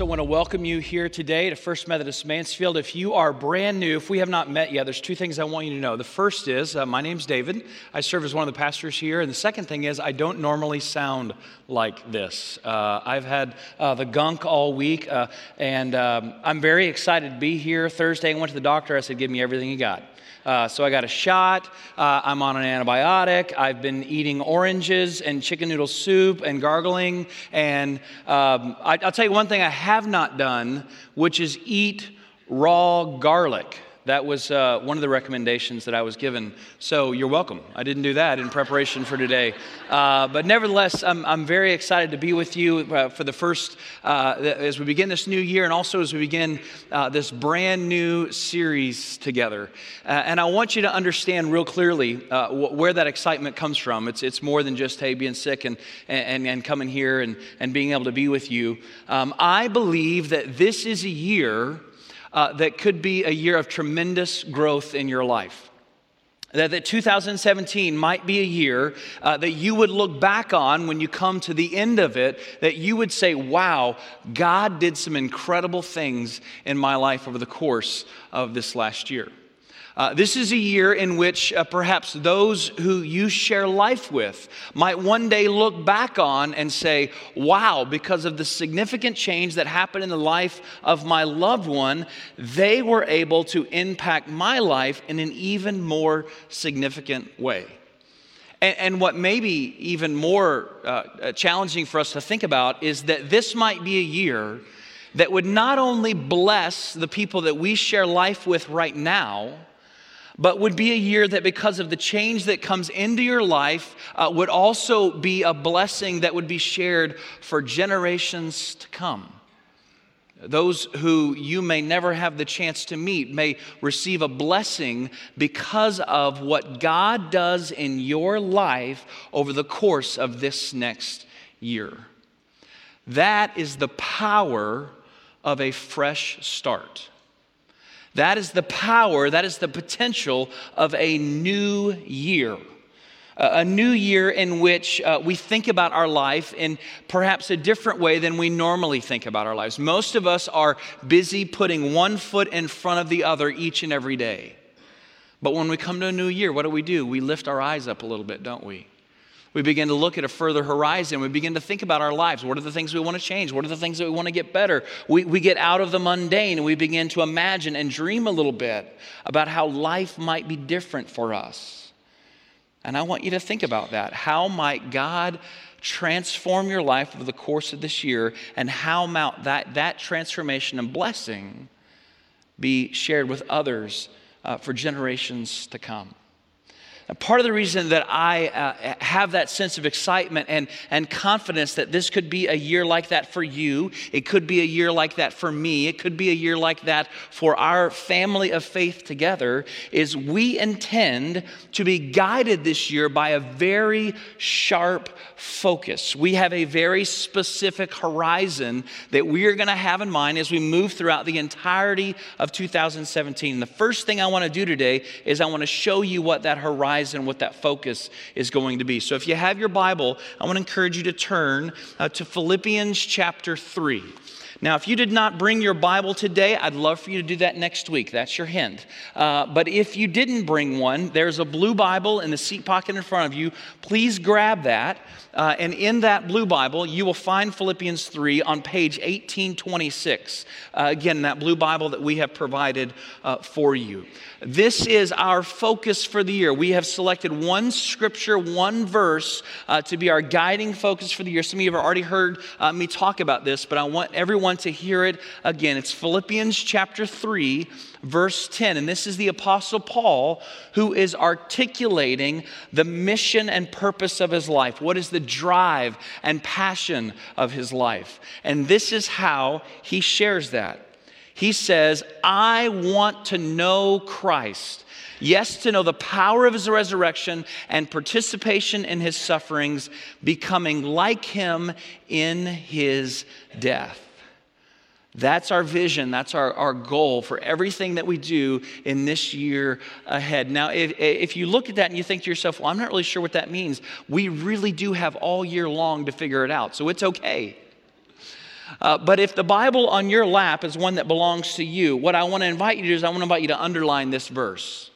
also want to welcome you here today to First Methodist Mansfield. If you are brand new, if we have not met yet, there's two things I want you to know. The first is uh, my name's David. I serve as one of the pastors here. And the second thing is I don't normally sound like this. Uh, I've had uh, the gunk all week, uh, and um, I'm very excited to be here. Thursday, I went to the doctor. I said, Give me everything you got. Uh, so I got a shot. Uh, I'm on an antibiotic. I've been eating oranges and chicken noodle soup and gargling. And um, I, I'll tell you one thing I have not done, which is eat raw garlic. That was uh, one of the recommendations that I was given. So you're welcome. I didn't do that in preparation for today. Uh, but nevertheless, I'm, I'm, very excited to be with you uh, for the first, uh, as we begin this new year and also as we begin uh, this brand new series together. And I want you to understand real clearly wh- where that excitement comes from. It's, it's more than just, hey, being sick and, and, and coming here and, and being able to be with you. Um, I believe that this is a year uh, that could be a year of tremendous growth in your life. That, that 2017 might be a year uh, that you would look back on when you come to the end of it, that you would say, wow, God did some incredible things in my life over the course of this last year. Uh, this is a year in which uh, perhaps those who you share life with might one day look back on and say, Wow, because of the significant change that happened in the life of my loved one, they were able to impact my life in an even more significant way. And, and what may be even more uh, uh challenging for us to think about is that this might be a year that would not only bless the people that we share life with right now but would be a year that, because of the change that comes into your life, uh, would also be a blessing that would be shared for generations to come. Those who you may never have the chance to meet may receive a blessing because of what God does in your life over the course of this next year. That is the power of a fresh start. That is the power, that is the potential of a new year. A new year in which uh, we think about our life in perhaps a different way than we normally think about our lives. Most of us are busy putting one foot in front of the other each and every day. But when we come to a new year, what do we do? We lift our eyes up a little bit, don't we? We begin to look at a further horizon. We begin to think about our lives. What are the things we want to change? What are the things that we want to get better? We, we get out of the mundane and we begin to imagine and dream a little bit about how life might be different for us. And I want you to think about that. How might God transform your life over the course of this year, and how might that, that transformation and blessing be shared with others uh, for generations to come? Part of the reason that I uh, have that sense of excitement and, and confidence that this could be a year like that for you, it could be a year like that for me, it could be a year like that for our family of faith together, is we intend to be guided this year by a very sharp focus. We have a very specific horizon that we are going to have in mind as we move throughout the entirety of 2017. The first thing I want to do today is I want to show you what that horizon horizon, what that focus is going to be. So if you have your Bible, I want to encourage you to turn uh, to Philippians chapter 3. Now, if you did not bring your Bible today, I'd love for you to do that next week. That's your hint. Uh, but if you didn't bring one, there's a blue Bible in the seat pocket in front of you. Please grab that. Uh, and in that blue Bible, you will find Philippians 3 on page 1826. Uh, again, that blue Bible that we have provided uh, for you. This is our focus for the year. We have selected one scripture, one verse uh, to be our guiding focus for the year. Some of you have already heard uh, me talk about this, but I want everyone to hear it again. It's Philippians chapter 3 verse 10. And this is the Apostle Paul who is articulating the mission and purpose of his life. What is the drive and passion of his life? And this is how he shares that. He says, I want to know Christ. Yes, to know the power of his resurrection and participation in his sufferings, becoming like him in his death. That's our vision. That's our, our goal for everything that we do in this year ahead. Now, if, if you look at that and you think to yourself, well, I'm not really sure what that means, we really do have all year long to figure it out. So it's okay. Uh, but if the Bible on your lap is one that belongs to you, what I want to invite you to do is I want to invite you to underline this verse.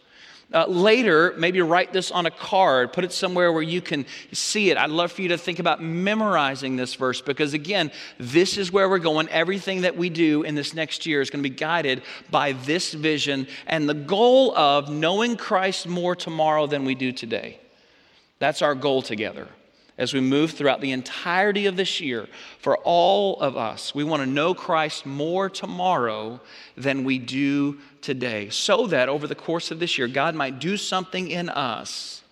Uh, later, maybe write this on a card, put it somewhere where you can see it. I'd love for you to think about memorizing this verse because, again, this is where we're going. Everything that we do in this next year is going to be guided by this vision and the goal of knowing Christ more tomorrow than we do today. That's our goal together as we move throughout the entirety of this year for all of us. We want to know Christ more tomorrow than we do today, so that over the course of this year, God might do something in us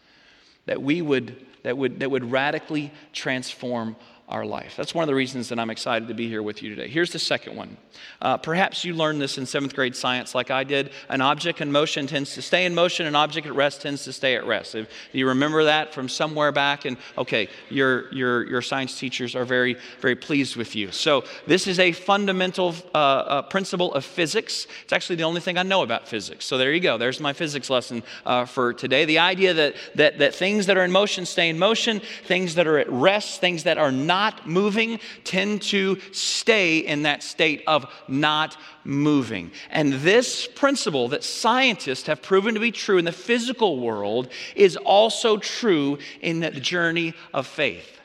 that we would that would that would radically transform our life. That's one of the reasons that I'm excited to be here with you today. Here's the second one. Uh, perhaps you learned this in seventh grade science like I did. An object in motion tends to stay in motion, an object at rest tends to stay at rest. If, do you remember that from somewhere back? And okay, your, your, your science teachers are very, very pleased with you. So, this is a fundamental uh, uh, principle of physics. It's actually the only thing I know about physics. So, there you go. There's my physics lesson uh, for today. The idea that, that, that things that are in motion stay in motion, things that are at rest, things that are not not moving tend to stay in that state of not moving. And this principle that scientists have proven to be true in the physical world is also true in the journey of faith.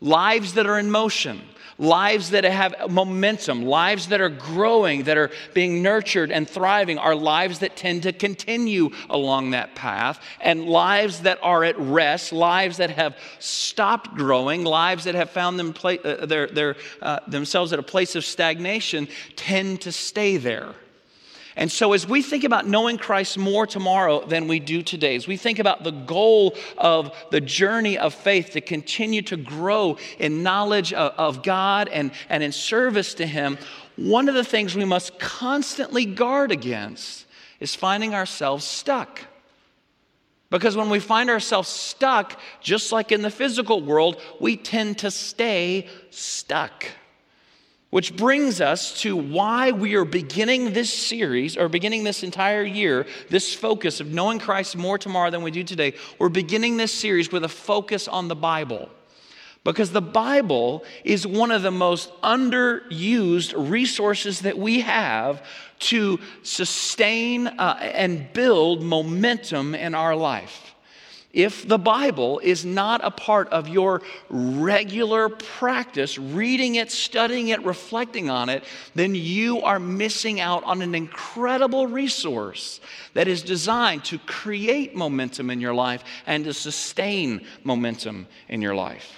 Lives that are in motion, lives that have momentum, lives that are growing, that are being nurtured and thriving, are lives that tend to continue along that path. And lives that are at rest, lives that have stopped growing, lives that have found them pla- uh, their, their, uh, themselves at a place of stagnation, tend to stay there. And so, as we think about knowing Christ more tomorrow than we do today, as we think about the goal of the journey of faith to continue to grow in knowledge of, of, God and, and in service to Him, one of the things we must constantly guard against is finding ourselves stuck. Because when we find ourselves stuck, just like in the physical world, we tend to stay stuck. Which brings us to why we are beginning this series, or beginning this entire year, this focus of knowing Christ more tomorrow than we do today. We're beginning this series with a focus on the Bible. Because the Bible is one of the most underused resources that we have to sustain uh, and build momentum in our life. If the Bible is not a part of your regular practice, reading it, studying it, reflecting on it, then you are missing out on an incredible resource that is designed to create momentum in your life and to sustain momentum in your life.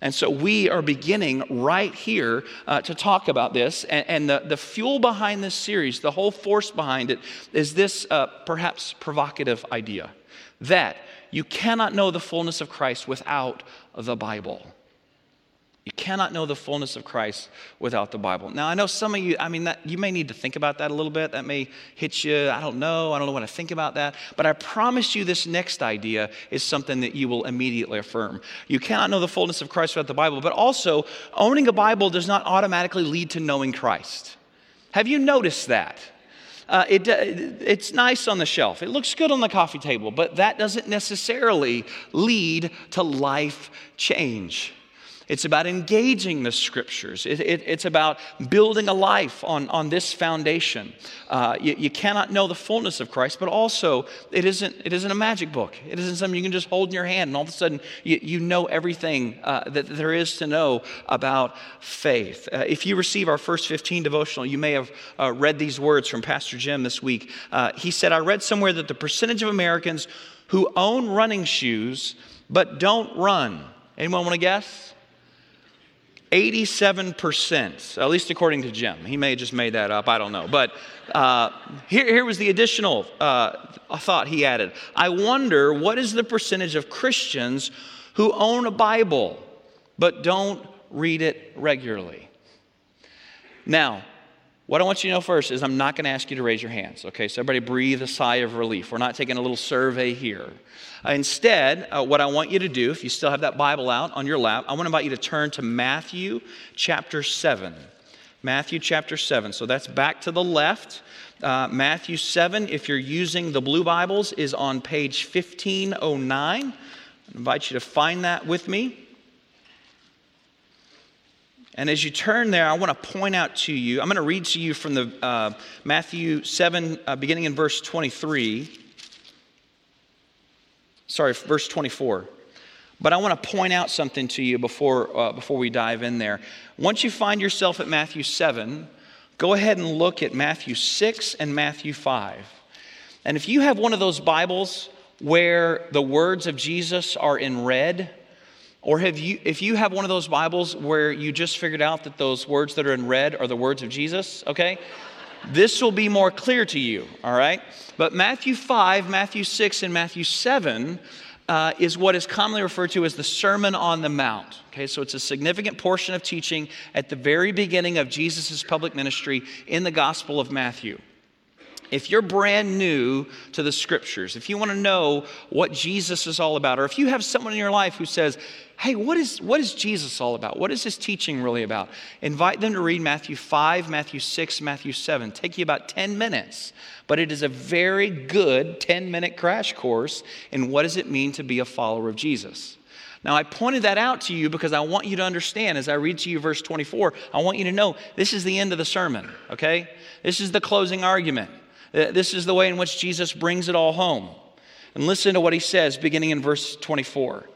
And so we are beginning right here uh, to talk about this. And, and, the, the fuel behind this series, the whole force behind it, is this uh, perhaps provocative idea that you cannot know the fullness of Christ without the Bible. You cannot know the fullness of Christ without the Bible. Now, I know some of you, I mean, that, you may need to think about that a little bit. That may hit you. I don't know. I don't know what to think about that. But I promise you, this next idea is something that you will immediately affirm. You cannot know the fullness of Christ without the Bible, but also, owning a Bible does not automatically lead to knowing Christ. Have you noticed that? Uh, it, uh, it's nice on the shelf. It looks good on the coffee table, but that doesn't necessarily lead to life change. It's about engaging the scriptures. It, it, it's about building a life on, on this foundation. Uh, you, you, cannot know the fullness of Christ, but also it isn't, it isn't a magic book. It isn't something you can just hold in your hand and all of a sudden you, you know everything uh, that there is to know about faith. Uh, if you receive our first 15 devotional, you may have uh, read these words from Pastor Jim this week. Uh, he said, I read somewhere that the percentage of Americans who own running shoes but don't run. Anyone want to guess? 87%, at least according to Jim. He may have just made that up, I don't know. But uh, here, here was the additional uh, thought he added. I wonder what is the percentage of Christians who own a Bible but don't read it regularly? Now, what I want you to know first is I'm not going to ask you to raise your hands, okay? So everybody breathe a sigh of relief. We're not taking a little survey here. Uh, instead, uh, what I want you to do, if you still have that Bible out on your lap, I want to invite you to turn to Matthew chapter 7. Matthew chapter 7. So that's back to the left. Uh, Matthew 7, if you're using the blue Bibles, is on page 1509. I invite you to find that with me. And as you turn there, I want to point out to you, I'm going to read to you from the uh, Matthew 7, uh, beginning in verse 23. Sorry, verse 24. But I want to point out something to you before, uh, before we dive in there. Once you find yourself at Matthew 7, go ahead and look at Matthew 6 and Matthew 5. And if you have one of those Bibles where the words of Jesus are in red, or have you, if you have one of those Bibles where you just figured out that those words that are in red are the words of Jesus, okay? This will be more clear to you, all right? But Matthew 5, Matthew 6, and Matthew 7 uh, is what is commonly referred to as the Sermon on the Mount. Okay, so it's a significant portion of teaching at the very beginning of Jesus' public ministry in the Gospel of Matthew. If you're brand new to the scriptures, if you want to know what Jesus is all about, or if you have someone in your life who says, hey, what is, what is Jesus all about? What is his teaching really about? Invite them to read Matthew 5, Matthew 6, Matthew 7. Take you about 10 minutes, but it is a very good 10 minute crash course in what does it mean to be a follower of Jesus. Now, I pointed that out to you because I want you to understand as I read to you verse 24, I want you to know this is the end of the sermon, okay? This is the closing argument. Uh, this is the way in which Jesus brings it all home. And listen to what he says beginning in verse 24.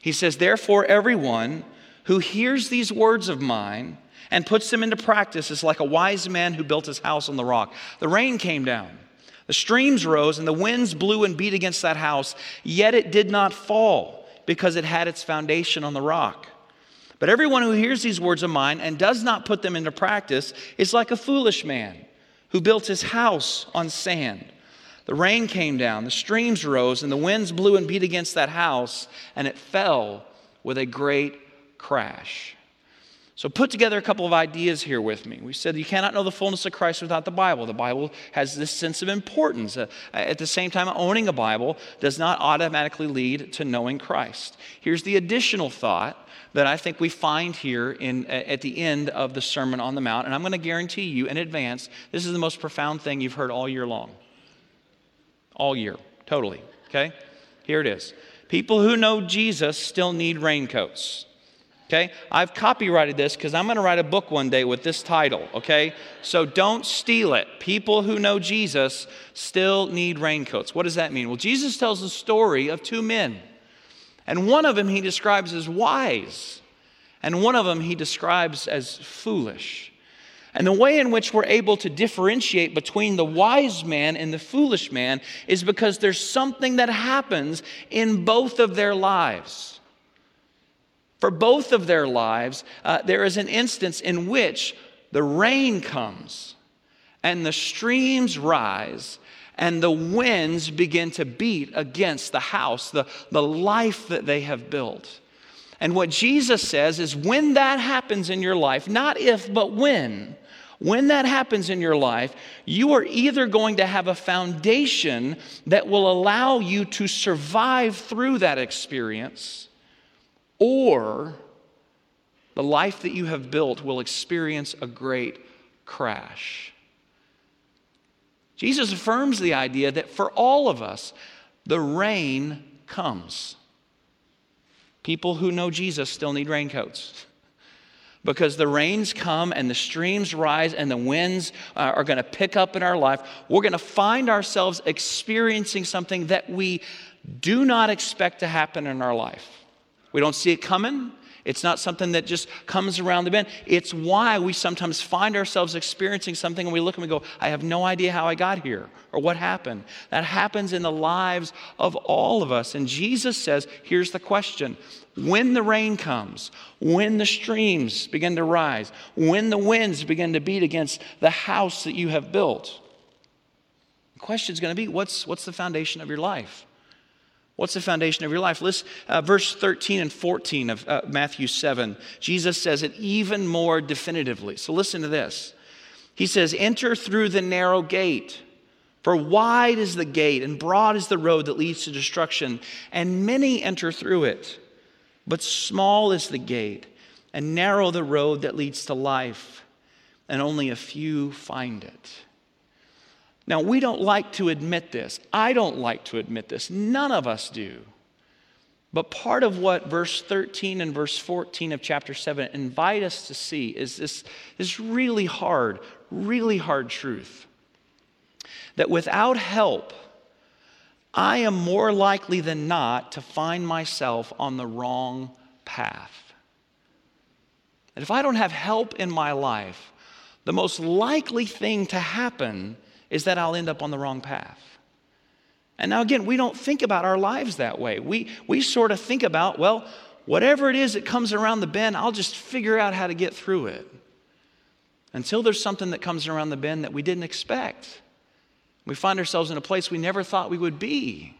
He says, Therefore, everyone who hears these words of mine and puts them into practice is like a wise man who built his house on the rock. The rain came down, the streams rose, and the winds blew and beat against that house, yet it did not fall because it had its foundation on the rock. But everyone who hears these words of mine and does not put them into practice is like a foolish man who built his house on sand. The rain came down, the streams rose, and the winds blew and beat against that house, and it fell with a great crash. So, put together a couple of ideas here with me. We said you cannot know the fullness of Christ without the Bible. The Bible has this sense of importance. Uh, at the same time, owning a Bible does not automatically lead to knowing Christ. Here's the additional thought that I think we find here in, at the end of the Sermon on the Mount. And I'm going to guarantee you in advance, this is the most profound thing you've heard all year long. All year, totally. Okay? Here it is. People who know Jesus still need raincoats. Okay? I've copyrighted this because I'm going to write a book one day with this title. Okay? So don't steal it. People who know Jesus still need raincoats. What does that mean? Well, Jesus tells the story of two men. And one of them he describes as wise, and one of them he describes as foolish. And the way in which we're able to differentiate between the wise man and the foolish man is because there's something that happens in both of their lives. For both of their lives, uh, there is an instance in which the rain comes and the streams rise and the winds begin to beat against the house, the, the life that they have built. And what Jesus says is when that happens in your life, not if, but when, when that happens in your life, you are either going to have a foundation that will allow you to survive through that experience, or the life that you have built will experience a great crash. Jesus affirms the idea that for all of us, the rain comes. People who know Jesus still need raincoats because the rains come and the streams rise and the winds uh, are going to pick up in our life. We're going to find ourselves experiencing something that we do not expect to happen in our life. We don't see it coming. It's not something that just comes around the bend. It's why we sometimes find ourselves experiencing something and we look and we go, I have no idea how I got here or what happened. That happens in the lives of all of us. And Jesus says, here's the question when the rain comes, when the streams begin to rise, when the winds begin to beat against the house that you have built, the question is going to be what's, what's the foundation of your life? What's the foundation of your life? Listen, uh, verse 13 and 14 of uh, Matthew 7. Jesus says it even more definitively. So listen to this. He says, Enter through the narrow gate, for wide is the gate and broad is the road that leads to destruction, and many enter through it. But small is the gate and narrow the road that leads to life, and only a few find it. Now, we don't like to admit this. I don't like to admit this. None of us do. But part of what verse 13 and verse 14 of chapter 7 invite us to see is this, this really hard, really hard truth that without help, I am more likely than not to find myself on the wrong path. And if I don't have help in my life, the most likely thing to happen is that I'll end up on the wrong path. And now, again, we don't think about our lives that way. We, we sort of think about, well, whatever it is that comes around the bend, I'll just figure out how to get through it. Until there's something that comes around the bend that we didn't expect. We find ourselves in a place we never thought we would be.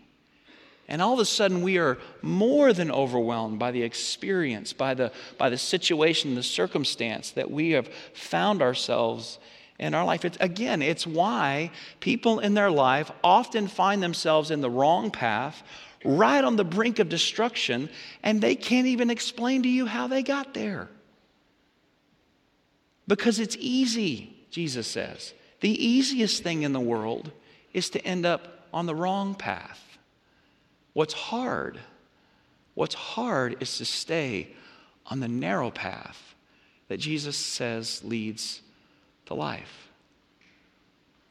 And all of a sudden, we are more than overwhelmed by the experience, by the, by the situation, the circumstance that we have found ourselves in our life. It's, again, it's why people in their life often find themselves in the wrong path, right on the brink of destruction, and they can't even explain to you how they got there. Because it's easy, Jesus says. The easiest thing in the world is to end up on the wrong path. What's hard? What's hard is to stay on the narrow path that Jesus says leads to life.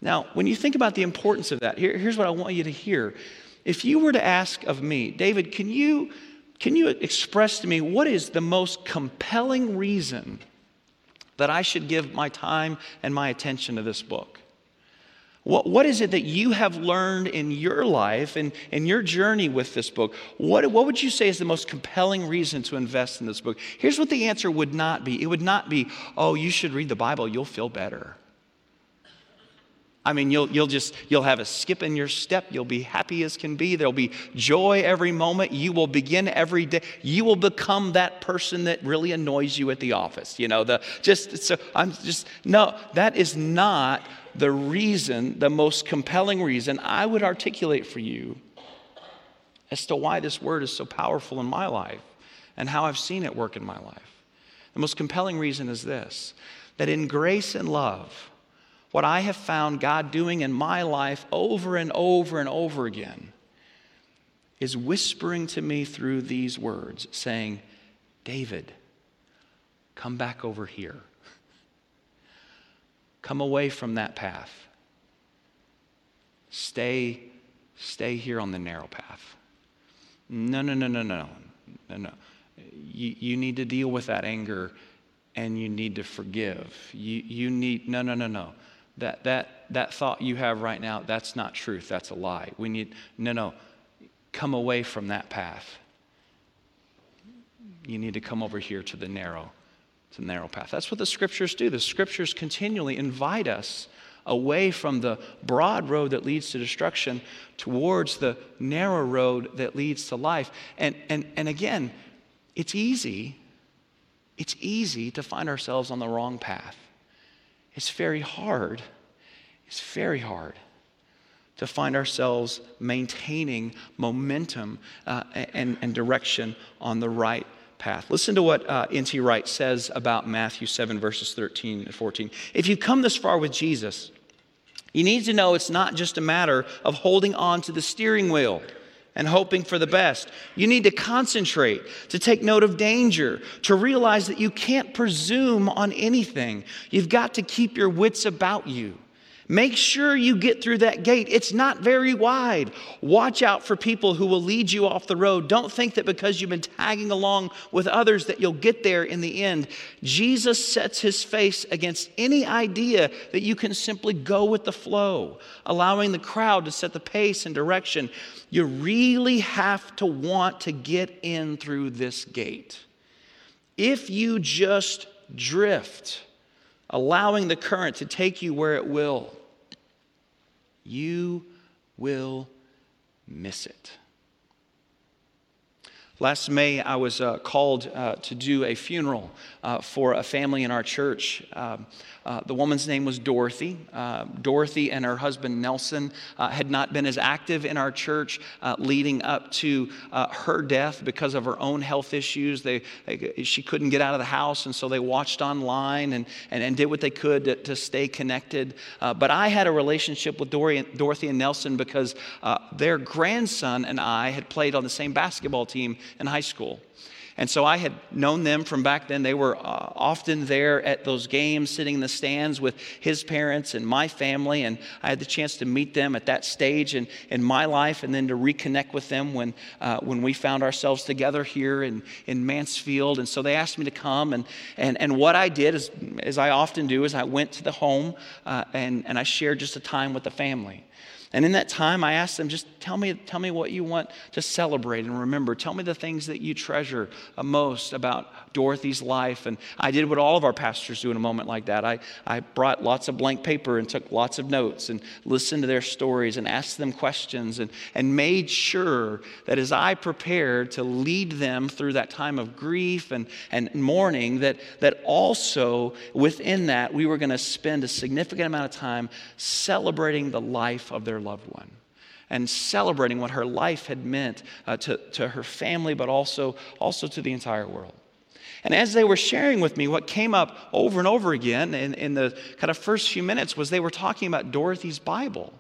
Now, when you think about the importance of that, here, here's what I want you to hear. If you were to ask of me, David, can you, can you express to me what is the most compelling reason that I should give my time and my attention to this book? What, what is it that you have learned in your life and in your journey with this book? What, what would you say is the most compelling reason to invest in this book? Here's what the answer would not be it would not be, oh, you should read the Bible, you'll feel better. I mean, you'll, you'll just, you'll have a skip in your step. You'll be happy as can be. There'll be joy every moment. You will begin every day. You will become that person that really annoys you at the office. You know, the, just, so I'm just, no, that is not the reason, the most compelling reason I would articulate for you as to why this word is so powerful in my life and how I've seen it work in my life. The most compelling reason is this that in grace and love, what I have found God doing in my life over and over and over again is whispering to me through these words, saying, David, come back over here. Come away from that path. Stay, stay here on the narrow path. No, no, no, no, no, no, no. You, you need to deal with that anger and you need to forgive. You, you need, no, no, no, no that, that, that thought you have right now, that's not truth. That's a lie. We need, no, no, come away from that path. You need to come over here to the narrow, to the narrow path. That's what the scriptures do. The scriptures continually invite us away from the broad road that leads to destruction towards the narrow road that leads to life. And, and, and again, it's easy, it's easy to find ourselves on the wrong path. It's very hard. It's very hard to find ourselves maintaining momentum uh, and, and, direction on the right path. Listen to what uh, N.T. Wright says about Matthew 7, verses 13 and 14. If you come this far with Jesus, you need to know it's not just a matter of holding on to the steering wheel and hoping for the best. You need to concentrate, to take note of danger, to realize that you can't presume on anything. You've got to keep your wits about you. Make sure you get through that gate. It's not very wide. Watch out for people who will lead you off the road. Don't think that because you've been tagging along with others that you'll get there in the end. Jesus sets his face against any idea that you can simply go with the flow, allowing the crowd to set the pace and direction. You really have to want to get in through this gate. If you just drift, allowing the current to take you where it will, you will miss it. Last May, I was uh, called uh, to do a funeral uh, for a family in our church. Um, uh, the woman's name was Dorothy. Uh, Dorothy and her husband Nelson uh, had not been as active in our church uh, leading up to uh, her death because of her own health issues. They, they, she couldn't get out of the house, and so they watched online and, and, and did what they could to, to stay connected. but I had a relationship with Dorothy and Nelson because their grandson and I had played on the same basketball team in high school. And so I had known them from back then. They were uh, often there at those games, sitting in the stands with his parents and my family. And I had the chance to meet them at that stage in, in my life and then to reconnect with them when, uh, when we found ourselves together here in, in Mansfield. And so they asked me to come. And, and, and what I did, is, as I often do, is I went to the home uh, and, and I shared just a time with the family. And in that time, I asked them, just tell me, tell me what you want to celebrate and remember. Tell me the things that you treasure uh, most about Dorothy's life. And I did what all of our pastors do in a moment like that. I, I brought lots of blank paper and took lots of notes and listened to their stories and asked them questions and, and made sure that as I prepared to lead them through that time of grief and, and mourning, that, that also within that, we were going to spend a significant amount of time celebrating the life of their loved one and celebrating what her life had meant uh, to, to her family, but also, also to the entire world. And as they were sharing with me, what came up over and over again in, in the kind of first few minutes was they were talking about Dorothy's Bible.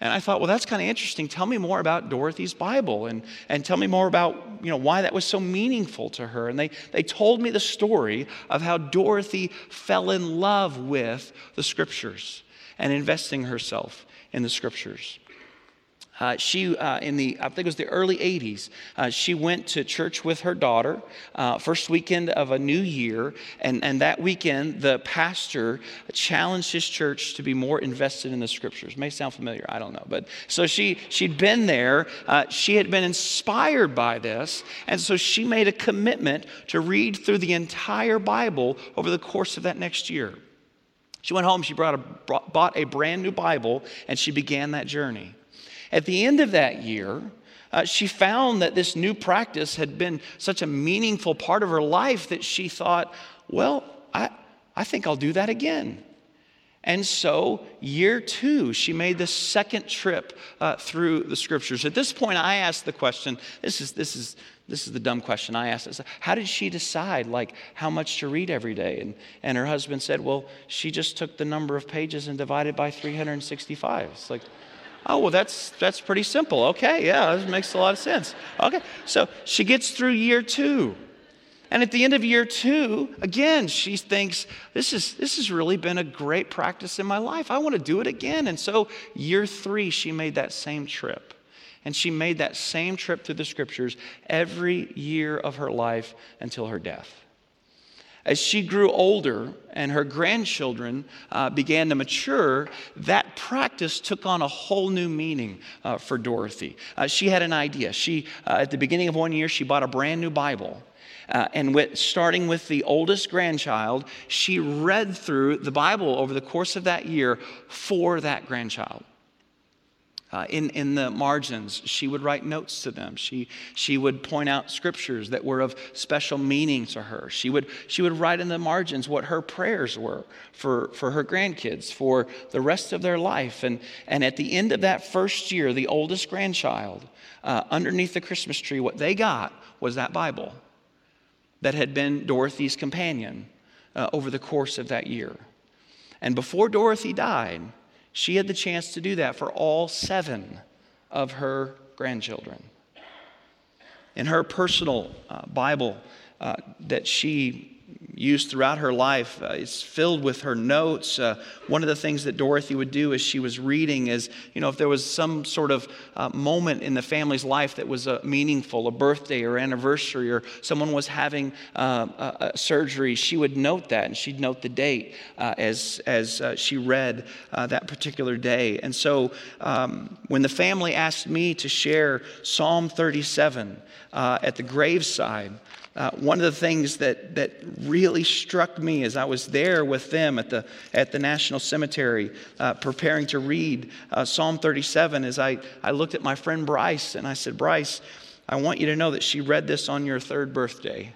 And I thought, well, that's kind of interesting. Tell me more about Dorothy's Bible and, and tell me more about you know, why that was so meaningful to her. And they, they told me the story of how Dorothy fell in love with the scriptures and investing herself in the scriptures. Uh, she, uh, in the, I think it was the early 80s, uh, she went to church with her daughter, uh, first weekend of a new year. And, and that weekend, the pastor challenged his church to be more invested in the scriptures. May sound familiar, I don't know. But so she, she'd been there, uh, she had been inspired by this. And so she made a commitment to read through the entire Bible over the course of that next year. She went home, she brought a, bought a brand new Bible, and she began that journey. At the end of that year, uh, she found that this new practice had been such a meaningful part of her life that she thought, well, I, I think I'll do that again. And so, year two, she made the second trip uh, through the scriptures. At this point, I asked the question this is, this is, this is the dumb question I asked. How did she decide, like, how much to read every day? And, and her husband said, Well, she just took the number of pages and divided by 365. It's like, Oh, well, that's, that's pretty simple. Okay, yeah, that makes a lot of sense. Okay, so she gets through year two. And at the end of year two, again, she thinks, this, is, this has really been a great practice in my life. I want to do it again. And so, year three, she made that same trip. And she made that same trip through the scriptures every year of her life until her death. As she grew older and her grandchildren uh, began to mature, that practice took on a whole new meaning uh, for Dorothy. Uh, she had an idea. She, uh, at the beginning of one year, she bought a brand new Bible. Uh, and with, starting with the oldest grandchild, she read through the Bible over the course of that year for that grandchild. Uh, in, in the margins, she would write notes to them. She, she would point out scriptures that were of special meaning to her. She would, she would write in the margins what her prayers were for, for her grandkids for the rest of their life. And, and at the end of that first year, the oldest grandchild, uh, underneath the Christmas tree, what they got was that Bible that had been Dorothy's companion uh, over the course of that year. And before Dorothy died, she had the chance to do that for all seven of her grandchildren. In her personal uh, Bible uh, that she used throughout her life. Uh, it's filled with her notes. Uh, one of the things that Dorothy would do as she was reading is, you know, if there was some sort of uh, moment in the family's life that was uh, meaningful, a birthday or anniversary, or someone was having uh, a, a surgery, she would note that and she'd note the date uh, as, as she read that particular day. And so um, when the family asked me to share Psalm 37 at the graveside, uh, one of the things that, that really struck me as I was there with them at the, at the National Cemetery uh, preparing to read uh, Psalm 37 is I, I looked at my friend Bryce and I said, Bryce, I want you to know that she read this on your third birthday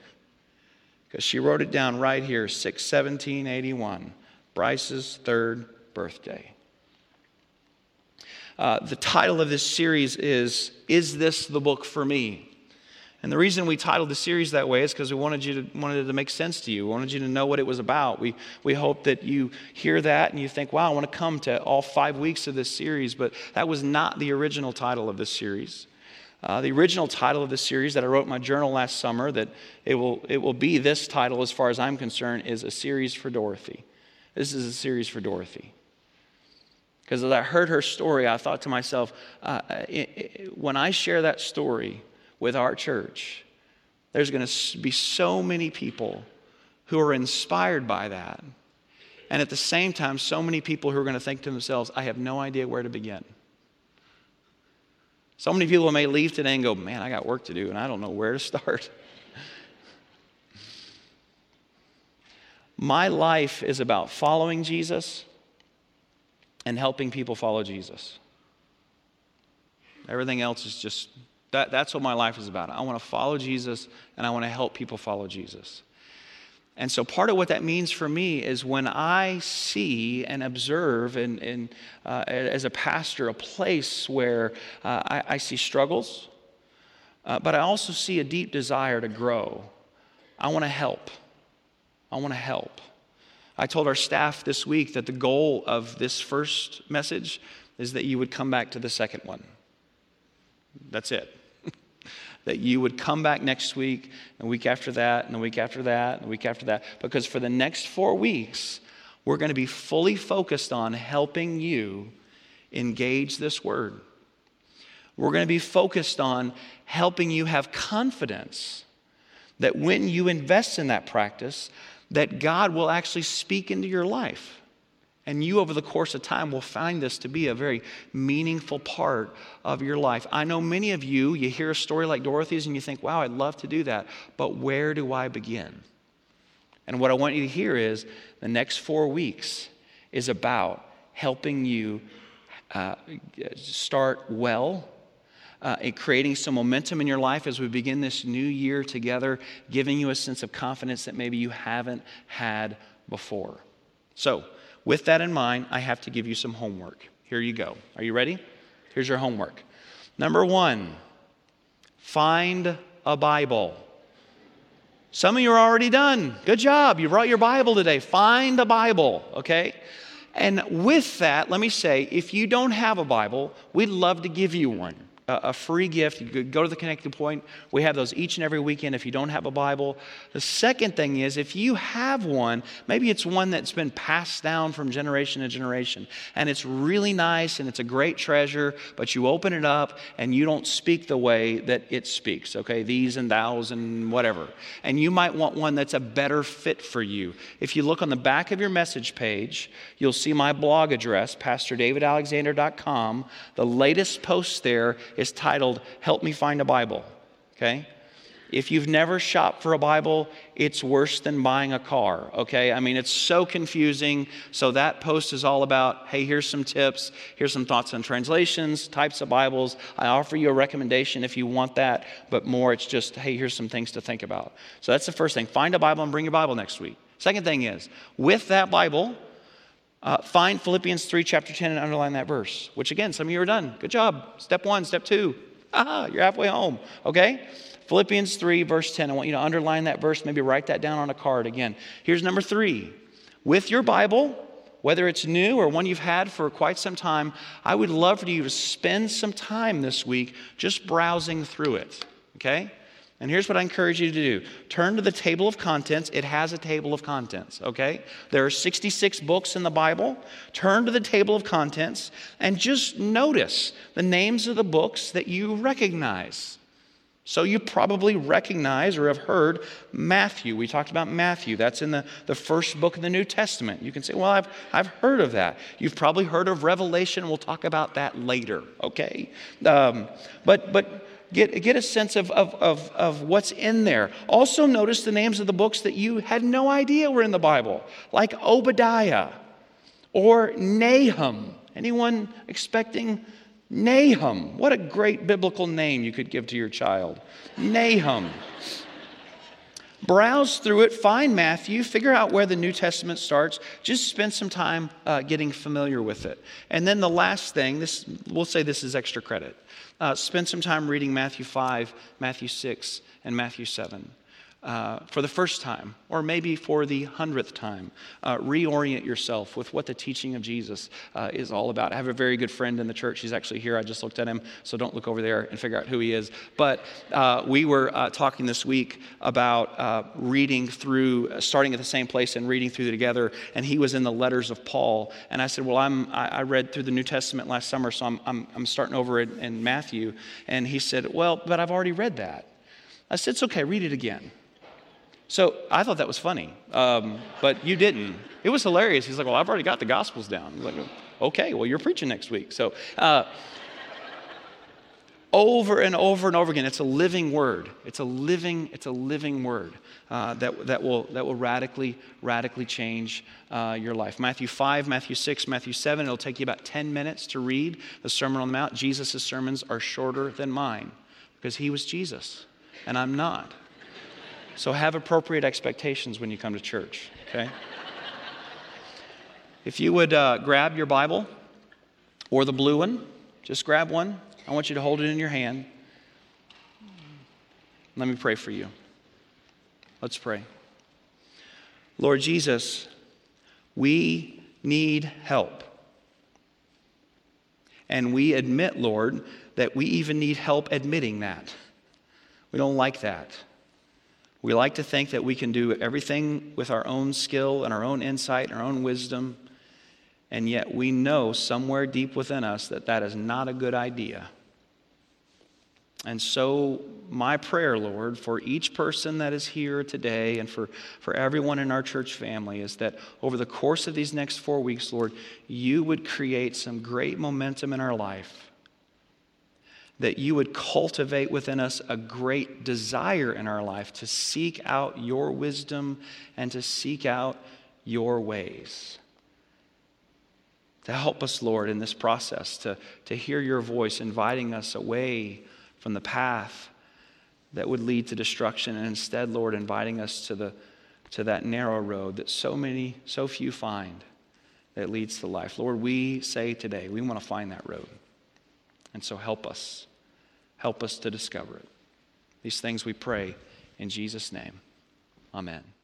because she wrote it down right here 61781, Bryce's third birthday. Uh, the title of this series is Is This the Book for Me? And the reason we titled the series that way is because we wanted, you to, wanted it to make sense to you. We wanted you to know what it was about. We, we hope that you hear that and you think, wow, I want to come to all five weeks of this series. But that was not the original title of this series. Uh, the original title of the series that I wrote in my journal last summer, that it will, it will be this title as far as I'm concerned, is a series for Dorothy. This is a series for Dorothy. Because as I heard her story, I thought to myself, uh, it, it, when I share that story with our church, there's going to be so many people who are inspired by that. And at the same time, so many people who are going to think to themselves, I have no idea where to begin. So many people may leave today and go, Man, I got work to do and I don't know where to start. My life is about following Jesus and helping people follow Jesus. Everything else is just that, that's what my life is about. I want to follow Jesus and I want to help people follow Jesus. And so, part of what that means for me is when I see and observe, and, uh, as a pastor, a place where uh, I, I, see struggles, uh, but I also see a deep desire to grow. I want to help. I want to help. I told our staff this week that the goal of this first message is that you would come back to the second one. That's it that you would come back next week, and week after that, and the week after that, and the week after that, because for the next four weeks, we're going to be fully focused on helping you engage this word. We're going to be focused on helping you have confidence that when you invest in that practice, that God will actually speak into your life. And you, over the course of time, will find this to be a very meaningful part of your life. I know many of you, you hear a story like Dorothy's and you think, wow, I'd love to do that, but where do I begin? And what I want you to hear is the next four weeks is about helping you uh, start well. Uh, and creating some momentum in your life as we begin this new year together, giving you a sense of confidence that maybe you haven't had before. So, with that in mind, I have to give you some homework. Here you go. Are you ready? Here's your homework. Number one, find a Bible. Some of you are already done. Good job. You brought your Bible today. Find a Bible, okay? And with that, let me say if you don't have a Bible, we'd love to give you one a free gift. You could go to the connecting point. We have those each and every weekend if you don't have a Bible. The second thing is if you have one, maybe it's one that's been passed down from generation to generation, and it's really nice and it's a great treasure, but you open it up and you don't speak the way that it speaks, okay? These and thous and whatever. And you might want one that's a better fit for you. If you look on the back of your message page, you'll see my blog address, pastordavidalexander.com. The latest post there is titled Help Me Find a Bible. Okay? If you've never shopped for a Bible, it's worse than buying a car, okay? I mean, it's so confusing. So, that post is all about hey, here's some tips, here's some thoughts on translations, types of Bibles. I offer you a recommendation if you want that, but more, it's just hey, here's some things to think about. So, that's the first thing. Find a Bible and bring your Bible next week. Second thing is, with that Bible, uh, find Philippians 3, chapter 10, and underline that verse, which again, some of you are done. Good job. Step one, step two. Ah, you're halfway home. Okay? Philippians 3, verse 10. I want you to underline that verse, maybe write that down on a card again. Here's number three. With your Bible, whether it's new or one you've had for quite some time, I would love for you to spend some time this week just browsing through it. Okay? And here's what I encourage you to do turn to the table of contents. It has a table of contents, okay? There are 66 books in the Bible. Turn to the table of contents and just notice the names of the books that you recognize. So you probably recognize or have heard Matthew. We talked about Matthew. That's in the, the first book of the New Testament. You can say, well, I've, I've heard of that. You've probably heard of Revelation. We'll talk about that later, okay? Um, but, but get, get a sense of, of, of, of what's in there. Also, notice the names of the books that you had no idea were in the Bible, like Obadiah or Nahum. Anyone expecting Nahum? What a great biblical name you could give to your child. Nahum. Browse through it, find Matthew, figure out where the New Testament starts. Just spend some time uh, getting familiar with it. And then the last thing, this we'll say this is extra credit. Uh, spend some time reading Matthew 5, Matthew 6, and Matthew 7. Uh, for the first time, or maybe for the hundredth time. Uh, reorient yourself with what the teaching of Jesus uh, is all about. I have a very good friend in the church. He's actually here. I just looked at him, so don't look over there and figure out who he is. But uh, we were uh, talking this week about uh, reading through, starting at the same place and reading through together. And he was in the letters of Paul. And I said, Well, I'm, I, I read through the New Testament last summer, so I'm, I'm, I'm starting over in, in Matthew. And he said, Well, but I've already read that. I said, It's okay, read it again. So I thought that was funny, um, but you didn't. It was hilarious. He's like, Well, I've already got the Gospels down. Like, Okay, well, you're preaching next week. So, uh, over and over and over again, it's a living word. It's a living, it's a living word uh, that, that, will, that will radically, radically change uh, your life. Matthew 5, Matthew 6, Matthew 7, it'll take you about 10 minutes to read the Sermon on the Mount. Jesus' sermons are shorter than mine because he was Jesus, and I'm not. So have appropriate expectations when you come to church, okay? if you would uh, grab your Bible or the blue one, just grab one. I want you to hold it in your hand. Let me pray for you. Let's pray. Lord Jesus, we need help. And we admit, Lord, that we even need help admitting that. We don't like that. We like to think that we can do everything with our own skill and our own insight and our own wisdom, and yet we know somewhere deep within us that that is not a good idea. And so, my prayer, Lord, for each person that is here today and for, for everyone in our church family is that over the course of these next four weeks, Lord, you would create some great momentum in our life that you would cultivate within us a great desire in our life to seek out your wisdom and to seek out your ways. To help us, Lord, in this process, to, to hear your voice inviting us away from the path that would lead to destruction, and instead, Lord, inviting us to, the, to that narrow road that so many, so few find that leads to life. Lord, we say today, we want to find that road. And so help us. Help us to discover it. These things we pray in Jesus' name. Amen.